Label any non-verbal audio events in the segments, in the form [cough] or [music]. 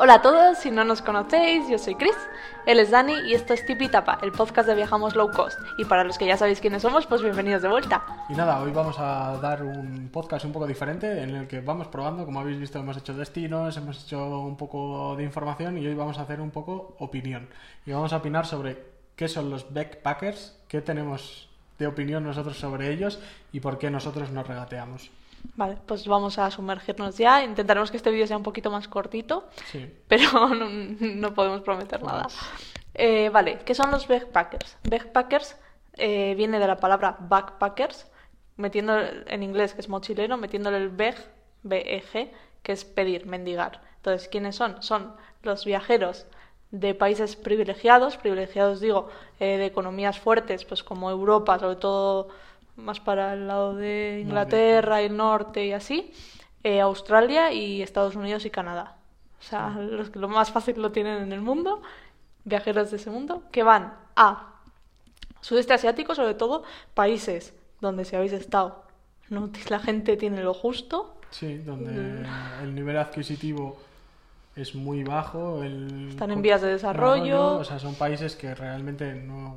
Hola a todos, si no nos conocéis, yo soy Chris, él es Dani y esto es Tipi Tapa, el podcast de Viajamos Low Cost. Y para los que ya sabéis quiénes somos, pues bienvenidos de vuelta. Y nada, hoy vamos a dar un podcast un poco diferente en el que vamos probando, como habéis visto hemos hecho destinos, hemos hecho un poco de información y hoy vamos a hacer un poco opinión. Y vamos a opinar sobre qué son los backpackers, qué tenemos de opinión nosotros sobre ellos y por qué nosotros nos regateamos. Vale, pues vamos a sumergirnos ya. Intentaremos que este vídeo sea un poquito más cortito, Sí. pero [laughs] no, no podemos prometer nada. Eh, vale, ¿qué son los backpackers? Backpackers eh, viene de la palabra backpackers, metiendo en inglés que es mochilero, metiéndole el beg, B-E-G, que es pedir, mendigar. Entonces, ¿quiénes son? Son los viajeros de países privilegiados, privilegiados digo, eh, de economías fuertes, pues como Europa, sobre todo más para el lado de Inglaterra el norte y así, eh, Australia y Estados Unidos y Canadá. O sea, los que lo más fácil lo tienen en el mundo, viajeros de ese mundo, que van a sudeste asiático, sobre todo países donde si habéis estado, no [laughs] la gente tiene lo justo. Sí, donde el nivel adquisitivo es muy bajo. El... Están en vías de desarrollo. O sea, son países que realmente no...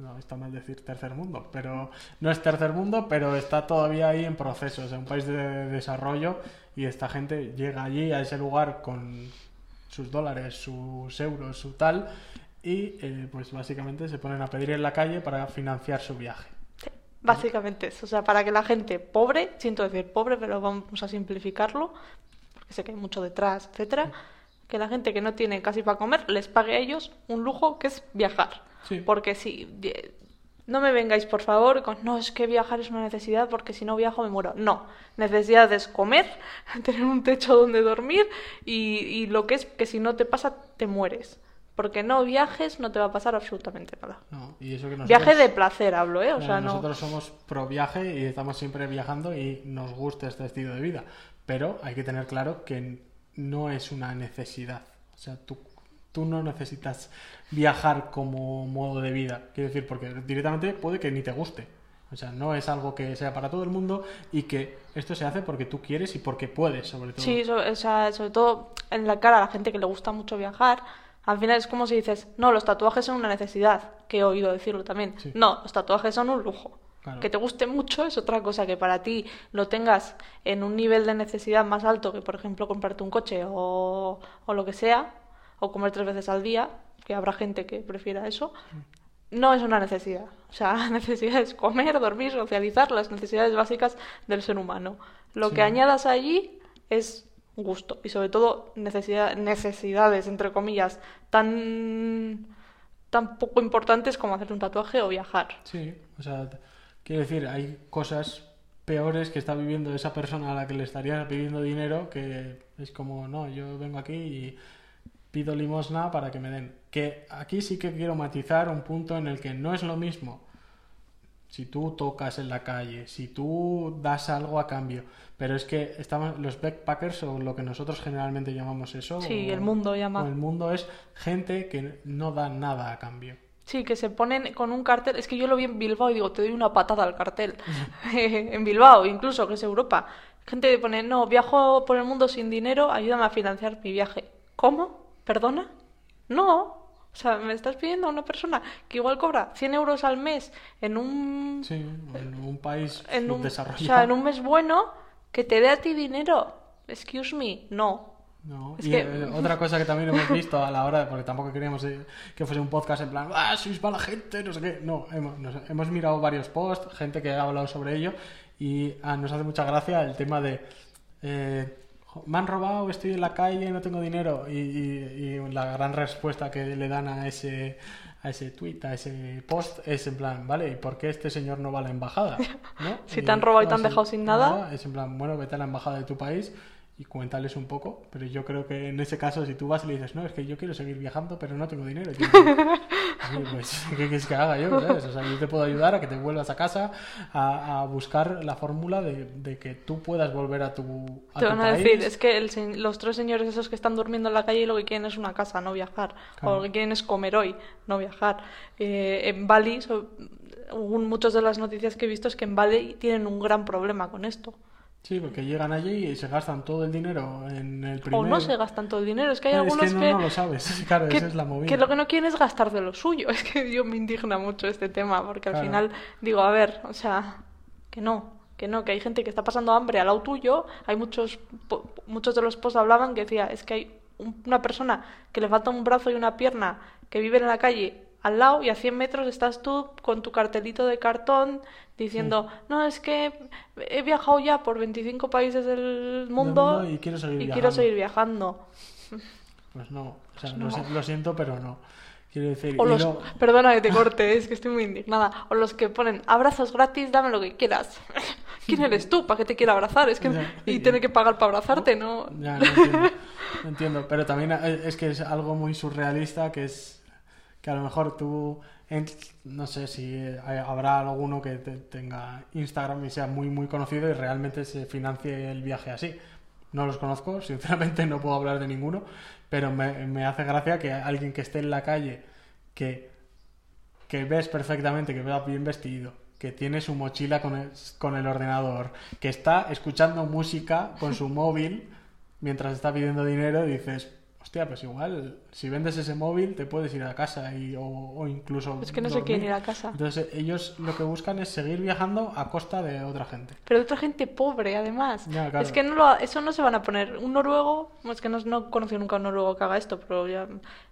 No, está mal decir tercer mundo, pero no es tercer mundo, pero está todavía ahí en proceso. Sea, un país de desarrollo y esta gente llega allí a ese lugar con sus dólares, sus euros, su tal, y eh, pues básicamente se ponen a pedir en la calle para financiar su viaje. Sí, básicamente eso. O sea, para que la gente pobre, siento decir pobre, pero vamos a simplificarlo, porque sé que hay mucho detrás, etcétera, que la gente que no tiene casi para comer les pague a ellos un lujo que es viajar. Sí. Porque si no me vengáis, por favor, con no, es que viajar es una necesidad porque si no viajo me muero. No, necesidad es comer, [laughs] tener un techo donde dormir y, y lo que es que si no te pasa, te mueres. Porque no viajes, no te va a pasar absolutamente nada. No, y eso que nosotros... Viaje de placer hablo, ¿eh? O sea, no... Nosotros somos pro viaje y estamos siempre viajando y nos gusta este estilo de vida. Pero hay que tener claro que no es una necesidad. O sea, tú, tú no necesitas viajar como modo de vida. Quiero decir, porque directamente puede que ni te guste. O sea, no es algo que sea para todo el mundo y que esto se hace porque tú quieres y porque puedes, sobre todo. Sí, so- o sea, sobre todo en la cara a la gente que le gusta mucho viajar, al final es como si dices, no, los tatuajes son una necesidad, que he oído decirlo también. Sí. No, los tatuajes son un lujo. Claro. Que te guste mucho es otra cosa, que para ti lo tengas en un nivel de necesidad más alto que, por ejemplo, comprarte un coche o, o lo que sea, o comer tres veces al día, que habrá gente que prefiera eso, no es una necesidad. O sea, [laughs] la necesidad es comer, dormir, socializar, las necesidades básicas del ser humano. Lo Sí. que añadas allí es gusto y sobre todo necesidad, necesidades, entre comillas, tan, tan poco importantes como hacer un tatuaje o viajar. Sí, o sea, quiero decir, hay cosas peores que está viviendo esa persona a la que le estaría pidiendo dinero que es como, no, yo vengo aquí y pido limosna para que me den. Que aquí sí que quiero matizar un punto en el que no es lo mismo si tú tocas en la calle, si tú das algo a cambio, pero es que estamos los backpackers o lo que nosotros generalmente llamamos eso, Sí, o- el mundo llama. o el mundo es gente que no da nada a cambio. Sí, que se ponen con un cartel. Es que yo lo vi en Bilbao y digo, te doy una patada al cartel. [laughs] en Bilbao, incluso, que es Europa. Gente pone, no, viajo por el mundo sin dinero, ayúdame a financiar mi viaje. ¿Cómo? ¿Perdona? No. O sea, me estás pidiendo a una persona que igual cobra 100 euros al mes en un... Sí, en un país en un, o subdesarrollado. sea, en un mes bueno, que te dé a ti dinero. Excuse me, no. No, Es y que- eh, otra cosa que también hemos visto a la hora, de- porque tampoco queríamos eh, que fuese un podcast en plan, ah, sois mala gente, no sé qué. No, hemos, nos- hemos mirado varios posts, gente que ha hablado sobre ello, y ah, nos hace mucha gracia el tema de, eh, "Jo, me han robado, estoy en la calle, no tengo dinero, y, y- y la gran respuesta que le dan a ese, a ese tweet, a ese post, es en plan, vale, ¿y por qué este señor no va a la embajada? ¿No? [laughs] Si te han robado y te han dejado sin nada. Es en plan, bueno, vete a la embajada de tu país y cuéntales un poco, pero yo creo que en ese caso si tú vas y le dices, no, es que yo quiero seguir viajando, pero no tengo dinero. Yo, "Sí, [laughs] pues, ¿qué quieres que haga yo? ¿sabes? O sea, yo te puedo ayudar a que te vuelvas a casa a, a buscar la fórmula de, de que tú puedas volver a tu, a Te tu van a país. decir, es que el los tres señores esos que están durmiendo en la calle lo que quieren es una casa, no viajar. Claro. O lo que quieren es comer hoy, no viajar. Eh, en Bali, so- muchas de las noticias que he visto, es que en Bali tienen un gran problema con esto. Sí, porque llegan allí y se gastan todo el dinero en el primer... O no se gastan todo el dinero. Es que hay algunos que no, no lo sabes. [laughs] Claro, que, esa es la movida. que lo que no quieren es gastar de lo suyo. [laughs] Es que yo me indigna mucho este tema, porque al Claro. final digo, a ver, o sea, que no, que no, que hay gente que está pasando hambre al lado tuyo. Hay muchos, muchos de los posts hablaban que decía, es que hay un- una persona que le falta un brazo y una pierna que vive en la calle al lado y a 100 metros estás tú con tu cartelito de cartón diciendo, no, es que he viajado ya por 25 países del mundo, y quiero seguir y quiero viajando". seguir viajando. Pues no, o sea, Pues lo no. si- lo siento, pero no. Quiero decir, O los, perdona que te [laughs] corte, es que estoy muy indignada. O los que ponen abrazos gratis, dame lo que quieras. [laughs] ¿Quién eres tú para que te quiera abrazar? Es que Ya. y tener que pagar para abrazarte, ¿no? Ya, no entiendo, no entiendo. Pero también eh, es que es algo muy surrealista que es que a lo mejor tú, no sé si eh, habrá alguno que te- tenga Instagram y sea muy, muy conocido y realmente se financie el viaje así. No los conozco, [laughs] sinceramente no puedo hablar de ninguno, pero me, me hace gracia que alguien que esté en la calle, que, que ves perfectamente, que va bien vestido, que tiene su mochila con el, con el ordenador, que está escuchando música con su [laughs] móvil mientras está pidiendo dinero y dices, hostia, pues igual, si vendes ese móvil te puedes ir a casa y, o, o incluso... Es que no se dormir". quieren ir a casa. Entonces ellos lo que buscan es seguir viajando a costa de otra gente. Pero de otra gente pobre, además. Ya, claro. Es que no lo, eso no se van a poner. Un noruego, es que no, no he conocido nunca a un noruego que haga esto, pero ya.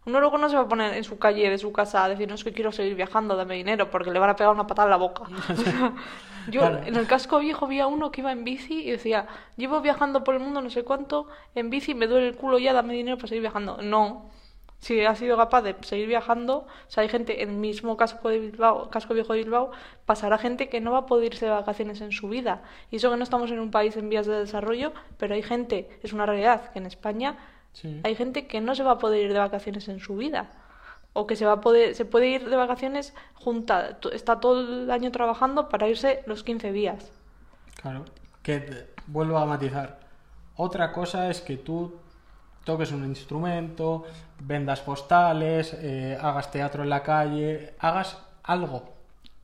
Un noruego no se va a poner en su calle de su casa a decir, no es que quiero seguir viajando, dame dinero, porque le van a pegar una patada en la boca. [laughs] O sea, [laughs] yo Claro. en el casco viejo vi a uno que iba en bici y decía, llevo viajando por el mundo no sé cuánto, en bici me duele el culo ya, dame dinero para seguir viajando. No. Si has sido capaz de seguir viajando, o sea, hay gente en el mismo casco de Bilbao, casco viejo de Bilbao, pasará gente que no va a poder irse de vacaciones en su vida. Y eso que no estamos en un país en vías de desarrollo, pero hay gente, es una realidad, que en España Sí. hay gente que no se va a poder ir de vacaciones en su vida. O que se va a poder, se puede ir de vacaciones junta, está todo el año trabajando para irse los 15 días. Claro, que vuelvo a matizar. Otra cosa es que tú toques un instrumento, vendas postales, eh, hagas teatro en la calle, hagas algo.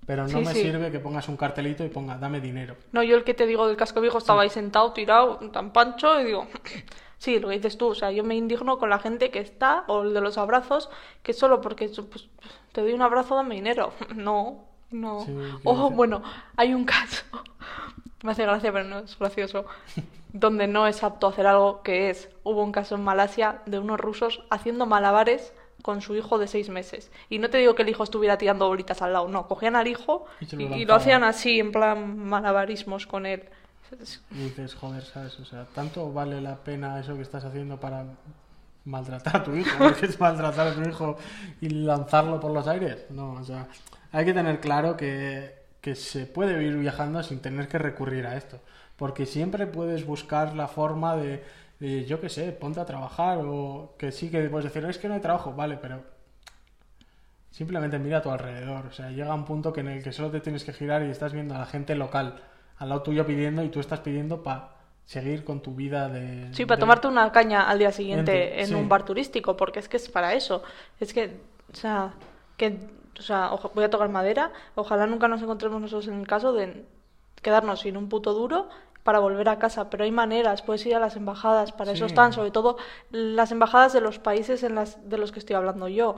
Pero no Sí, me sí. sirve que pongas un cartelito y ponga dame dinero. No, yo el que te digo del casco viejo estaba ahí sentado, tirado, tan pancho, y digo, [laughs] sí, lo que dices tú, o sea, yo me indigno con la gente que está, o el de los abrazos, que solo porque pues, te doy un abrazo, dame dinero. [laughs] No, no. O decir- bueno, hay un caso, me hace gracia, pero no es gracioso, [laughs] donde no es apto hacer algo que es, hubo un caso en Malasia de unos rusos haciendo malabares con su hijo de seis meses. Y no te digo que el hijo estuviera tirando bolitas al lado, no, cogían al hijo Y lo y lo lanzaban. hacían así, en plan malabarismos con él. Y dices, joder, ¿sabes? O sea, ¿tanto vale la pena eso que estás haciendo para maltratar a tu hijo? Es maltratar a tu hijo y lanzarlo por los aires. No, o sea, hay que tener claro que, que se puede vivir viajando sin tener que recurrir a esto. Porque siempre puedes buscar la forma de, de, yo qué sé, ponte a trabajar o que sí que puedes decir, es que no hay trabajo, vale, pero simplemente mira a tu alrededor. O sea, llega un punto que en el que solo te tienes que girar y estás viendo a la gente local al lado tuyo pidiendo y tú estás pidiendo para seguir con tu vida de... Sí, para de- tomarte una caña al día siguiente Ente, en sí. un bar turístico, porque es que es para eso. Es que, o sea, que, o sea, oja- voy a tocar madera. Ojalá nunca nos encontremos nosotros en el caso de quedarnos sin un puto duro para volver a casa, pero hay maneras, puedes ir a las embajadas, para eso están, sobre todo las embajadas de los países en las, de los que estoy hablando yo,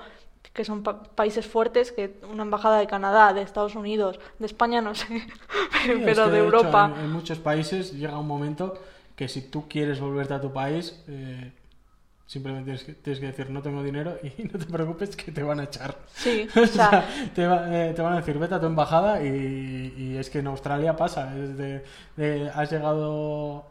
que son pa- países fuertes, que una embajada de Canadá, de Estados Unidos, de España no sé, [laughs] pero, de hecho, Europa. en, en muchos países llega un momento que si tú quieres volverte a tu país, eh, simplemente tienes que, tienes que decir no tengo dinero y [laughs] no te preocupes que te van a echar. Sí, [laughs] O sea, sea, te, va- eh, te van a decir, vete a tu embajada y, y es que en Australia pasa, es de- de- has llegado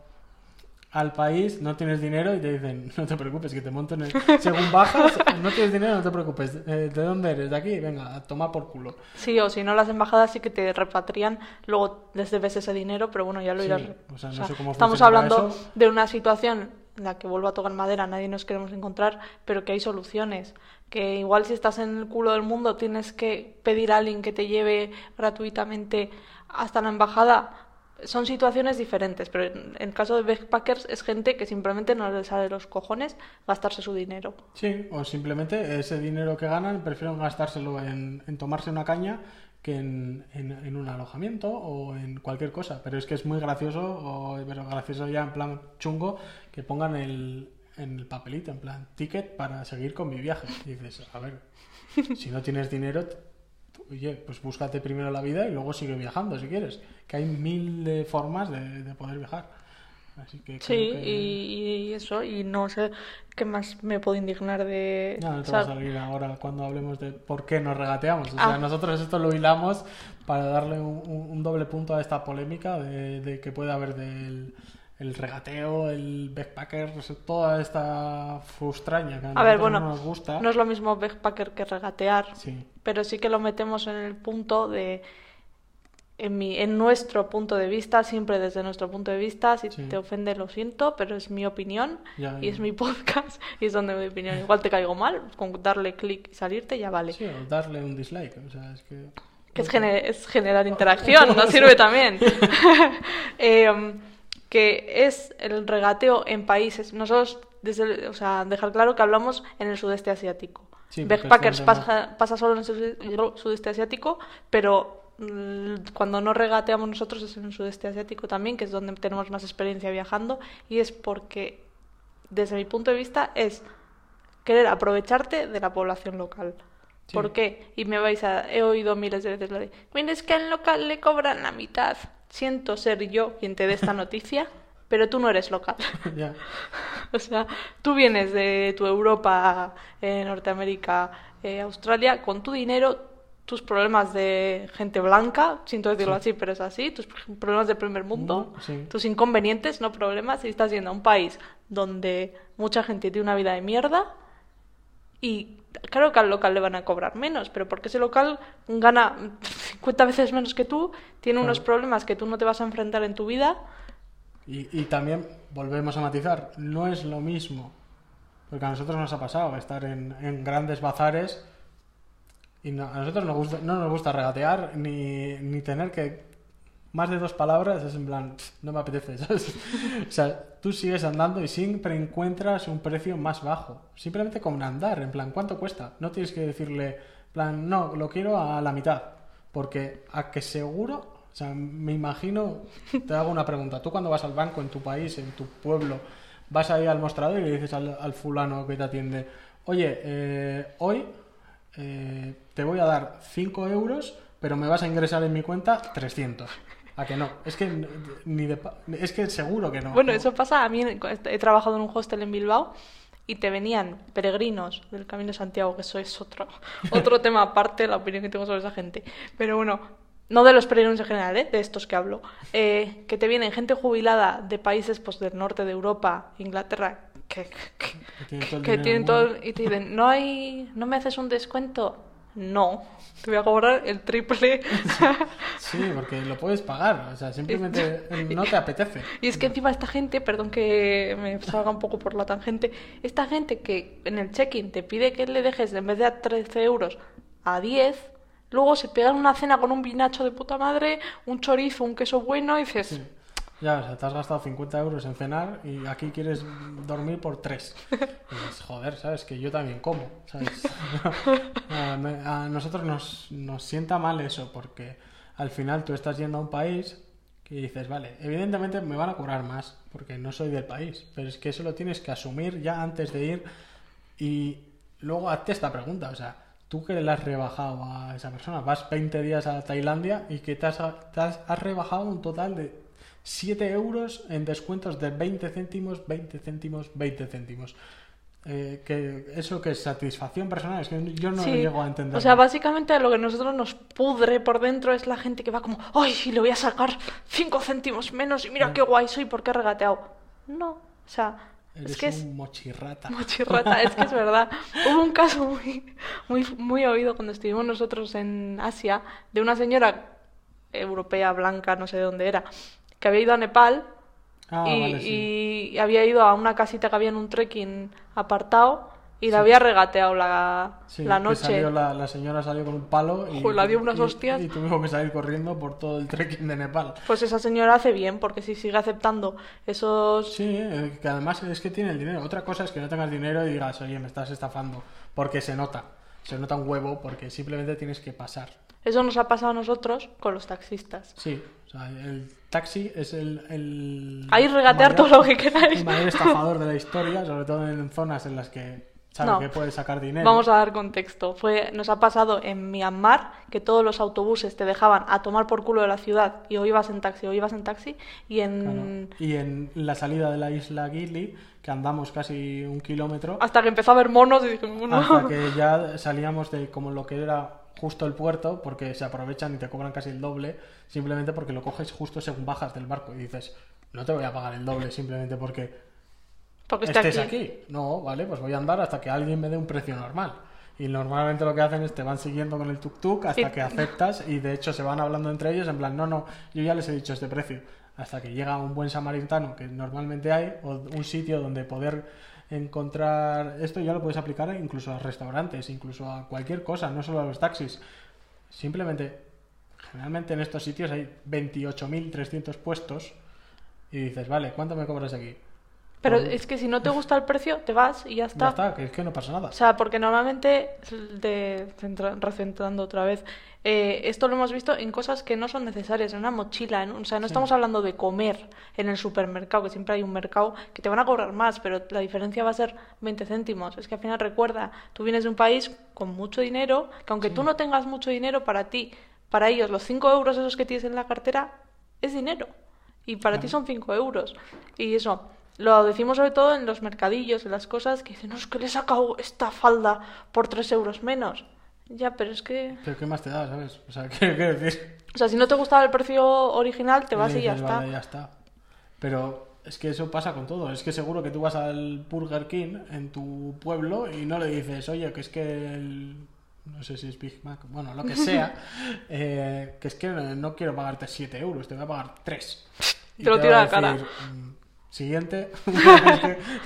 al país, no tienes dinero y te dicen, no te preocupes, que te monto en el... [laughs] Según bajas, no tienes dinero, no te preocupes. Eh, ¿De dónde eres? ¿De aquí? Venga, a tomar por culo. Sí, o si no, las embajadas sí que te repatrian, luego les debes ese dinero, pero bueno, ya lo Sí, irás. o sea, o no sea, sé cómo estamos hablando eso. de una situación la que vuelvo a tocar madera, nadie nos queremos encontrar, pero que hay soluciones. Que igual si estás en el culo del mundo tienes que pedir a alguien que te lleve gratuitamente hasta la embajada. Son situaciones diferentes, pero en el caso de backpackers es gente que simplemente no les sale los cojones gastarse su dinero. Sí, o simplemente ese dinero que ganan prefieren gastárselo en tomarse una caña que en, un alojamiento o en cualquier cosa. Pero es que es muy gracioso, o pero gracioso ya en plan chungo, que pongan el, en el papelito, en plan ticket para seguir con mi viaje. Y dices, a ver, si no tienes dinero, oye, pues búscate primero la vida y luego sigue viajando si quieres. Que hay mil de formas de poder viajar. Así que Sí, que- y, y eso, y no sé qué más me puedo indignar de... No, no te o sea, va a salir ahora cuando hablemos de por qué nos regateamos. O sea, Ah. nosotros esto lo hilamos para darle un, un- doble punto a esta polémica de, de que puede haber del el regateo, el backpacker, toda esta frustraña que a, A ver, bueno, no nos gusta. no es lo mismo backpacker que regatear, Sí, pero sí que lo metemos en el punto de... En, mi, en nuestro punto de vista, siempre desde nuestro punto de vista, si Sí. te ofende lo siento, pero es mi opinión ya, y es mi podcast [laughs] y es donde mi opinión. Igual te caigo mal, con darle clic y salirte ya vale. Sí, o darle un dislike. O sea, es que... Que es, gene- es generar interacción, nos sirve [laughs] también. [laughs] Em, que es el regateo en países. Nosotros, desde, el- o sea, dejar claro que hablamos en el sudeste asiático. Sí, Backpackers pasa, pasa solo en el sude- sudeste asiático, pero cuando no regateamos nosotros es en el sudeste asiático también, que es donde tenemos más experiencia viajando, y es porque, desde mi punto de vista, es querer aprovecharte de la población local. Sí. ¿Por qué? Y me vais a... He oído miles de veces lo de... Mira, es que al local le cobran la mitad. Siento ser yo quien te dé esta [laughs] noticia, pero tú no eres local. [laughs] ya. [laughs] o sea, tú vienes de tu Europa, eh, Norteamérica, eh, Australia, con tu dinero, tus problemas de gente blanca, siento decirlo así, pero es así, tus problemas de primer mundo, sí. tus inconvenientes, no problemas, y estás yendo a un país donde mucha gente tiene una vida de mierda y claro que al local le van a cobrar menos, pero porque ese local gana [laughs] 50 veces menos que tú, tiene unos problemas que tú no te vas a enfrentar en tu vida. Y, y también volvemos a matizar, no es lo mismo, porque a nosotros nos ha pasado estar en, en grandes bazares y no- a nosotros nos gusta- no nos gusta regatear ni, ni tener que más de dos palabras, es en plan, "Pff, no me apetece. [laughs] o sea, tú sigues andando y siempre encuentras un precio más bajo, simplemente con andar, en plan, ¿cuánto cuesta? No tienes que decirle, plan, no, lo quiero a la mitad, porque a que seguro, o sea, me imagino, te hago una pregunta, tú cuando vas al banco en tu país, en tu pueblo, vas ahí al mostrador y le dices al, al fulano que te atiende, oye, eh, hoy eh, te voy a dar 5 euros, pero me vas a ingresar en mi cuenta 300. ¿A que no? Es que ni de pa- es que seguro que no. Bueno, No. eso pasa. A mí he trabajado en un hostel en Bilbao y te venían peregrinos del Camino de Santiago, que eso es otro, [laughs] otro tema aparte, la opinión que tengo sobre esa gente. Pero bueno, no de los peregrinos en general, ¿eh? de estos que hablo. Eh, que te vienen gente jubilada de países pues, del norte de Europa, Inglaterra, que, que, Que tienen todo que tienen y te dicen, ¿no hay, no me haces un descuento? No, te voy a cobrar el triple. Sí, porque lo puedes pagar. O sea, simplemente no te apetece. Y es que encima esta gente, perdón que me salga un poco por la tangente, esta gente que en el check-in te pide que le dejes en vez de a 13 euros a 10, luego se pegan una cena con un vinacho de puta madre, un chorizo, un queso bueno y dices, Sí. Ya, o sea, te has gastado 50 euros en cenar y aquí quieres dormir por 3. [laughs] joder, ¿sabes? Que yo también como, ¿sabes? [laughs] [laughs] a nosotros nos, nos sienta mal eso porque al final tú estás yendo a un país que dices, vale, evidentemente me van a cobrar más porque no soy del país, pero es que eso lo tienes que asumir ya antes de ir y luego hazte esta pregunta, o sea, tú que le has rebajado a esa persona, vas 20 días a Tailandia y que te has, te has, has rebajado un total de 7 euros en descuentos de 20 céntimos, 20 céntimos, 20 céntimos. Eh, que eso que es satisfacción personal, es que yo no Sí. llego a entender. O sea, básicamente lo que a nosotros nos pudre por dentro es la gente que va como, ¡ay, le voy a sacar 5 céntimos menos y mira qué guay soy porque he regateado! No, o sea, Eres es que es un mochirrata. mochirrata, es que es verdad. [laughs] Hubo un caso muy, muy, muy oído cuando estuvimos nosotros en Asia de una señora europea, blanca, no sé de dónde era, que había ido a Nepal Ah, y, vale, sí. y había ido a una casita que había en un trekking apartado y le había regateado la, Sí, la noche. salió la, la señora salió con un palo y, la dio unas y- hostias. y tuvimos que salir corriendo por todo el trekking de Nepal. Pues esa señora hace bien, porque si sigue aceptando esos... Sí, eh, que además es que tiene el dinero. Otra cosa es que no tengas dinero y digas, oye, me estás estafando. Porque se nota. Se nota un huevo porque simplemente tienes que pasar. Eso nos ha pasado a nosotros con los taxistas. Sí, o sea, el taxi es el... el Ahí regatear mayor- todo lo que queráis. El mayor estafador de la historia, sobre todo en zonas en las que sabe No. que puede sacar dinero. Vamos a dar contexto. Fue, nos ha pasado en Myanmar que todos los autobuses te dejaban a tomar por culo de la ciudad y o ibas en taxi o ibas en taxi y en... Claro. Y en la salida de la isla Gili, que andamos casi un kilómetro, Hasta que empezó a haber monos y dije, no. hasta [laughs] que ya salíamos de como lo que era justo el puerto, porque se aprovechan y te cobran casi el doble, simplemente porque lo coges justo según bajas del barco y dices, no te voy a pagar el doble simplemente porque Porque estés aquí. aquí. No, vale, pues voy a andar hasta que alguien me dé un precio normal. Y normalmente lo que hacen es te van siguiendo con el tuk-tuk hasta que aceptas y de hecho se van hablando entre ellos en plan, no, no, yo ya les he dicho este precio. Hasta que llega un buen samaritano que normalmente hay o un sitio donde poder encontrar esto ya lo puedes aplicar incluso a restaurantes, incluso a cualquier cosa, no solo a los taxis. Simplemente, generalmente en estos sitios hay 28.300 puestos y dices, vale, ¿cuánto me cobras aquí? Pero Por- es que si no te gusta el precio, te vas y ya está. Ya está, que es que no pasa nada. O sea, porque normalmente, de, centra- recentrando otra vez, eh, esto lo hemos visto en cosas que no son necesarias, en una mochila, en o sea, no Sí. estamos hablando de comer en el supermercado, que siempre hay un mercado que te van a cobrar más, pero la diferencia va a ser 20 céntimos. Es que al final recuerda, tú vienes de un país con mucho dinero, que aunque tú no tengas mucho dinero para ti, para ellos los 5 euros esos que tienes en la cartera es dinero. Y para ti son 5 euros. Y eso, lo decimos sobre todo en los mercadillos, en las cosas que dicen, no, es que le he sacado esta falda por 3 euros menos. Ya, pero es que... Pero ¿qué más te da, sabes? O sea, [laughs] ¿qué quiero decir? O sea, si no te gustaba el precio original, te vas y, ya dices, está. "Vale, ya está. Pero es que eso pasa con todo. Es que seguro que tú vas al Burger King en tu pueblo y no le dices, oye, que es que el... No sé si es Big Mac, bueno, lo que sea, [laughs] eh, que es que no quiero pagarte 7 euros, te voy a pagar 3. Te lo tira a la cara. Siguiente. Es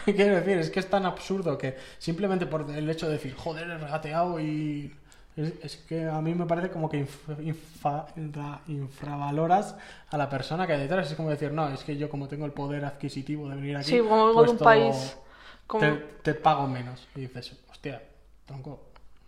que- quiero decir, es que es tan absurdo que simplemente por el hecho de decir, joder, he regateado y. Es, es que a mí me parece como que inf- infa- infra- infravaloras a la persona que hay detrás. Es como decir, no, es que yo como tengo el poder adquisitivo de venir aquí. Sí, como vengo de un país como... te, te pago menos. Y dices, hostia, tronco.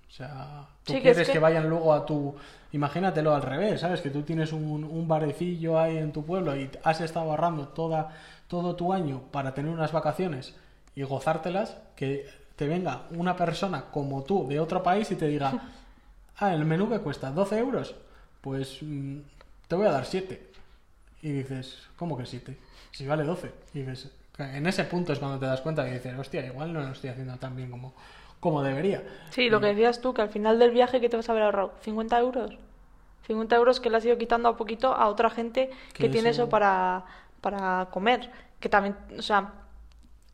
O sea, tú Sí, que es quieres que... que- vayan luego a tu. Imagínatelo al revés, ¿sabes? Que tú tienes un, un barecillo ahí en tu pueblo y has estado ahorrando toda, todo tu año para tener unas vacaciones y gozártelas. Que te venga una persona como tú de otro país y te diga, [laughs] ah, el menú que cuesta 12 euros, pues mm, te voy a dar 7. Y dices, ¿cómo que 7? Si vale 12. Y dices, en ese punto es cuando te das cuenta que dices, hostia, igual no lo estoy haciendo tan bien como, como debería. Sí, lo que decías tú, que al final del viaje, ¿qué te vas a haber ahorrado? ¿50 euros? 50 euros que le has ido quitando a poquito a otra gente que, Que tiene eso para, para comer. Que también, o sea,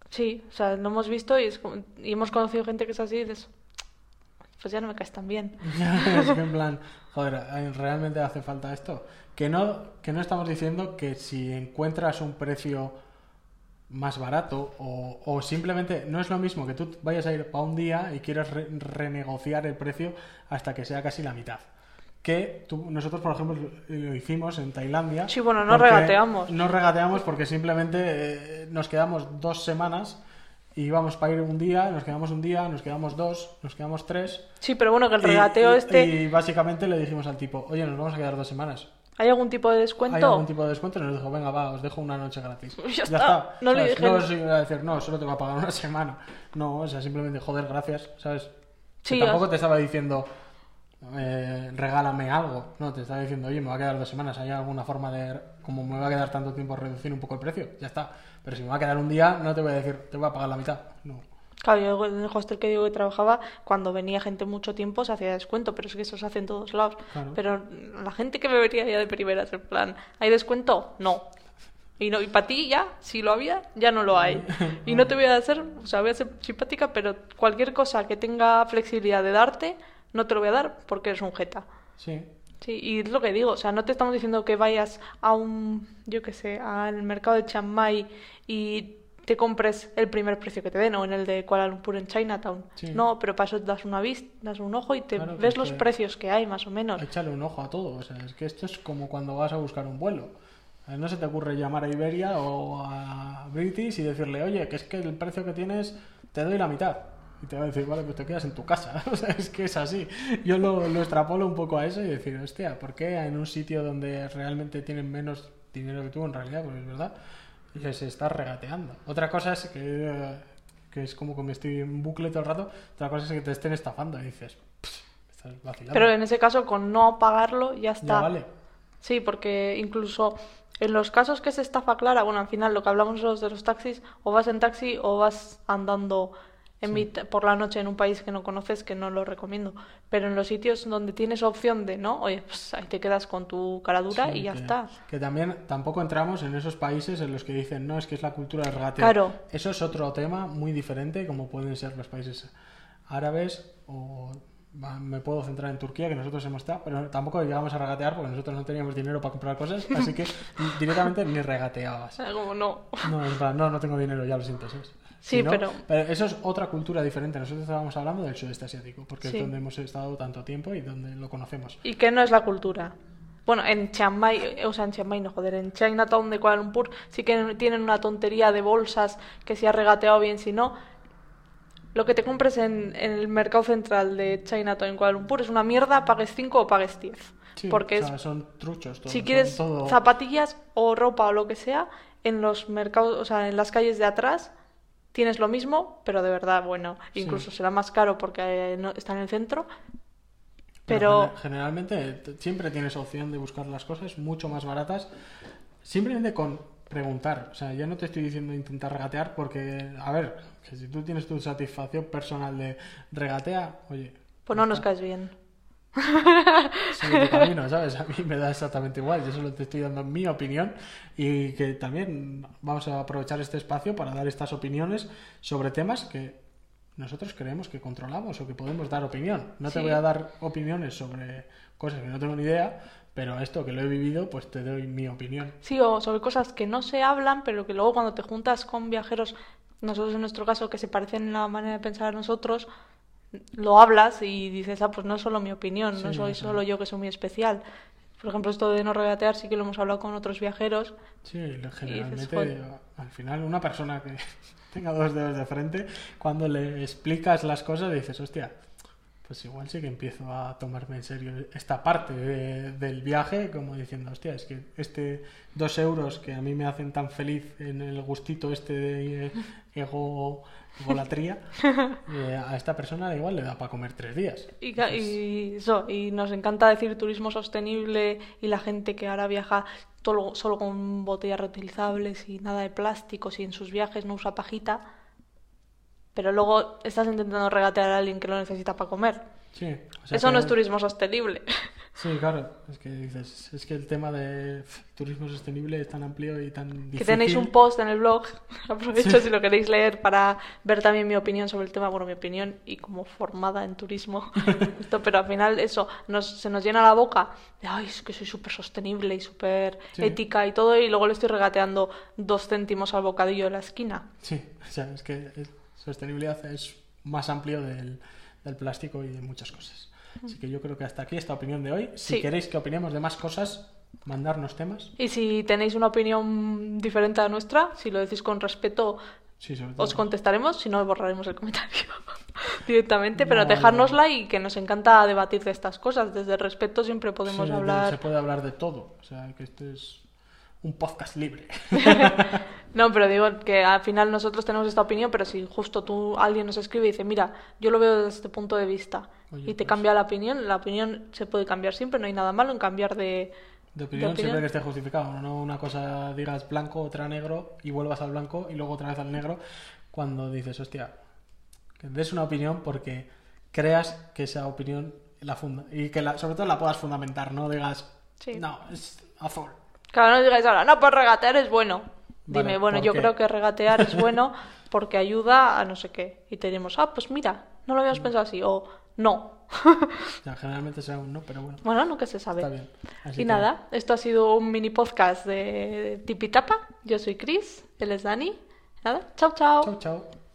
sí, o sea, lo hemos visto y, es como- y hemos conocido gente que es así y dices, pues ya no me caes tan bien. [laughs] es que en plan, joder, ¿eh, ¿realmente hace falta esto? Que no, que no estamos diciendo que si encuentras un precio más barato o, o simplemente no es lo mismo que tú vayas a ir para un día y quieras re- renegociar el precio hasta que sea casi la mitad. Que tú- nosotros, por ejemplo, lo hicimos en Tailandia. Sí, bueno, no regateamos. No regateamos porque simplemente eh, nos quedamos dos semanas y íbamos para ir un día, nos quedamos un día, nos quedamos dos, nos quedamos tres. Sí, pero bueno, que el regateo y, este, y básicamente le dijimos al tipo, oye, nos vamos a quedar dos semanas. ¿hay algún tipo de ¿Hay descuento? algún tipo de descuento? Y nos dijo, venga, va, os dejo una noche gratis. [laughs] Ya está. No le ¿sabes? dije No os iba a decir, no, solo te va a pagar una [laughs] semana. No, o sea, simplemente, joder, gracias, ¿sabes? Que Sí, tampoco os- te estaba diciendo, eh, regálame algo. No, te estaba diciendo, oye, me va a quedar dos semanas. ¿Hay alguna forma de, como me va a quedar tanto tiempo, reducir un poco el precio? Ya está. Pero si me va a quedar un día, no te voy a decir, te voy a pagar la mitad. No. Claro, yo en el hostel que digo que trabajaba, cuando venía gente mucho tiempo se hacía descuento, pero es que eso se hace en todos lados. Claro. Pero la gente que me vería ya de primeras, en plan, ¿hay descuento? No. Y, no, y para ti ya, si lo había, ya no lo hay. Y no te voy a hacer, o sea, voy a ser simpática, pero cualquier cosa que tenga flexibilidad de darte, no te lo voy a dar porque eres un jeta. Sí. Sí, y es lo que digo, o sea, no te estamos diciendo que vayas a un, yo qué sé, al mercado de Chiang Mai y te compres el primer precio que te den, o en el de Kuala Lumpur en Chinatown. Sí. No, pero para eso das una vista, das un ojo y te Claro, ves los precios que hay, más o menos. Échale un ojo a todo. O sea, es que esto es como cuando vas a buscar un vuelo. No se te ocurre llamar a Iberia o a British y decirle, oye, que es que el precio que tienes te doy la mitad. Y te va a decir, vale, pues te quedas en tu casa. [laughs] O sea, es que es así. Yo lo, lo extrapolo un poco a eso y decir, hostia, ¿por qué en un sitio donde realmente tienen menos dinero que tú, en realidad, pues es verdad, y se está regateando? Otra cosa es que, eh, que es como que me estoy en bucle todo el rato, otra cosa es que te estén estafando y dices, "Pff, me estás vacilando. Pero en ese caso, con no pagarlo, ya Ya está. vale. Sí, porque incluso en los casos que es estafa clara, bueno, al final lo que hablamos los de los taxis, o vas en taxi o vas andando en por la noche en un país que no conoces, que no lo recomiendo. Pero en los sitios donde tienes opción de no, oye, pues ahí te quedas con tu cara dura Sí, y ya que, está. Que también tampoco entramos en esos países en los que dicen, no, es que es la cultura del regateo. Claro. Eso es otro tema muy diferente, como pueden ser los países árabes o me puedo centrar en Turquía, que nosotros hemos estado, pero tampoco llegamos a regatear porque nosotros no teníamos dinero para comprar cosas, así que [laughs] directamente ni regateabas. Sea, como no. No, en plan, no, no tengo dinero, ya lo siento, ¿sabes? Sí, Si no- pero- eso es otra cultura diferente. Nosotros estábamos hablando del sudeste asiático, porque Sí. es donde hemos estado tanto tiempo y donde lo conocemos. ¿Y qué no es la cultura? Bueno, en Chiang Mai, o sea, en Chiang Mai no, joder, en Chinatown de Kuala Lumpur sí que tienen una tontería de bolsas que si ha regateado bien, si no. Lo que te compres en, en el mercado central de Chinatown en Kuala Lumpur es una mierda, pagues 5 o pagues 10. Sí, Porque o sea, es, son truchos. si quieres todo- zapatillas o ropa o lo que sea, en los mercados, o sea, en las calles de atrás tienes lo mismo, pero de verdad, bueno, Sí. incluso será más caro porque eh, no, está en el centro. Pero Pero, gene- generalmente siempre tienes opción de buscar las cosas mucho más baratas, simplemente con preguntar. O sea, ya no te estoy diciendo intentar regatear porque, a ver, que si tú tienes tu satisfacción personal de regatea, oye, pues no nos caes bien. [laughs] sigue tu camino, [laughs] ¿sabes? A mí me da exactamente igual. Yo solo te estoy dando mi opinión y que también vamos a aprovechar este espacio para dar estas opiniones sobre temas que nosotros creemos que controlamos o que podemos dar opinión. No te Sí. voy a dar opiniones sobre cosas que no tengo ni idea, pero esto que lo he vivido, pues te doy mi opinión. Sí, o sobre cosas que no se hablan, pero que luego cuando te juntas con viajeros, nosotros en nuestro caso, que se parecen en la manera de pensar a nosotros, lo hablas y dices, ah, pues no es solo mi opinión, no soy solo yo que soy muy especial. Por ejemplo, esto de no regatear sí que lo hemos hablado con otros viajeros. Sí, generalmente al final una persona que [laughs] tenga dos dedos de frente, cuando le explicas las cosas dices, hostia, pues igual sí que empiezo a tomarme en serio esta parte de- del viaje, como diciendo, hostia, es que este dos euros que a mí me hacen tan feliz en el gustito este de ego, egolatría, [laughs] eh, a esta persona igual le da para comer tres días. Y, y eso, y nos encanta decir turismo sostenible y la gente que ahora viaja todo- solo con botellas reutilizables y nada de plásticos y en sus viajes no usa pajita, pero luego estás intentando regatear a alguien que lo necesita para comer. Sí, o sea Eso que- no es turismo sostenible. [laughs] Sí, claro, es que dices, es que el tema de turismo sostenible es tan amplio y tan difícil. Que tenéis un post en el blog, [laughs] aprovecho Sí. si lo queréis leer para ver también mi opinión sobre el tema, bueno, mi opinión y como formada en turismo, [laughs] esto, pero al final eso, nos, se nos llena la boca de, ay, es que soy súper sostenible y súper Sí. ética y todo, y luego le estoy regateando dos céntimos al bocadillo de la esquina. Sí, o sea, es que es- sostenibilidad es más amplio del, del plástico y de muchas cosas. Así que yo creo que hasta aquí esta opinión de hoy. Si Sí. queréis que opinemos de más cosas, mandarnos temas. Y si tenéis una opinión diferente a nuestra, si lo decís con respeto, Sí, os contestaremos, si no, borraremos el comentario [laughs] directamente, pero No, dejárnosla y que nos encanta debatir de estas cosas. Desde el respeto siempre podemos Sí, hablar. Se puede hablar de todo. O sea, que esto es un podcast libre. [laughs] No, pero digo que al final nosotros tenemos esta opinión, pero si justo tú alguien nos escribe y dice, mira, yo lo veo desde este punto de vista Oye, y te pues- cambia la opinión, la opinión se puede cambiar siempre, no hay nada malo en cambiar de... De opinión, opinión. siempre que esté justificado. No una cosa digas blanco, otra negro y vuelvas al blanco y luego otra vez al negro. Cuando dices, hostia, que des una opinión porque creas que esa opinión la funda. Y que la, sobre todo la puedas fundamentar. No digas, Sí. no, es azul. Claro, no digáis ahora, no, pues regatear es bueno. Vale, Dime, bueno, ¿por yo qué? creo que regatear es bueno [laughs] porque ayuda a no sé qué. Y te diremos, ah, pues mira, no lo Mm. habíamos pensado así, o no. [laughs] Ya, generalmente será un no, pero bueno. Bueno, nunca se sabe. Está bien. Así Y que- nada, esto ha sido un mini podcast de Tipitapa. Yo soy Chris, él es Dani. Nada, chao, chao. Chao, chao.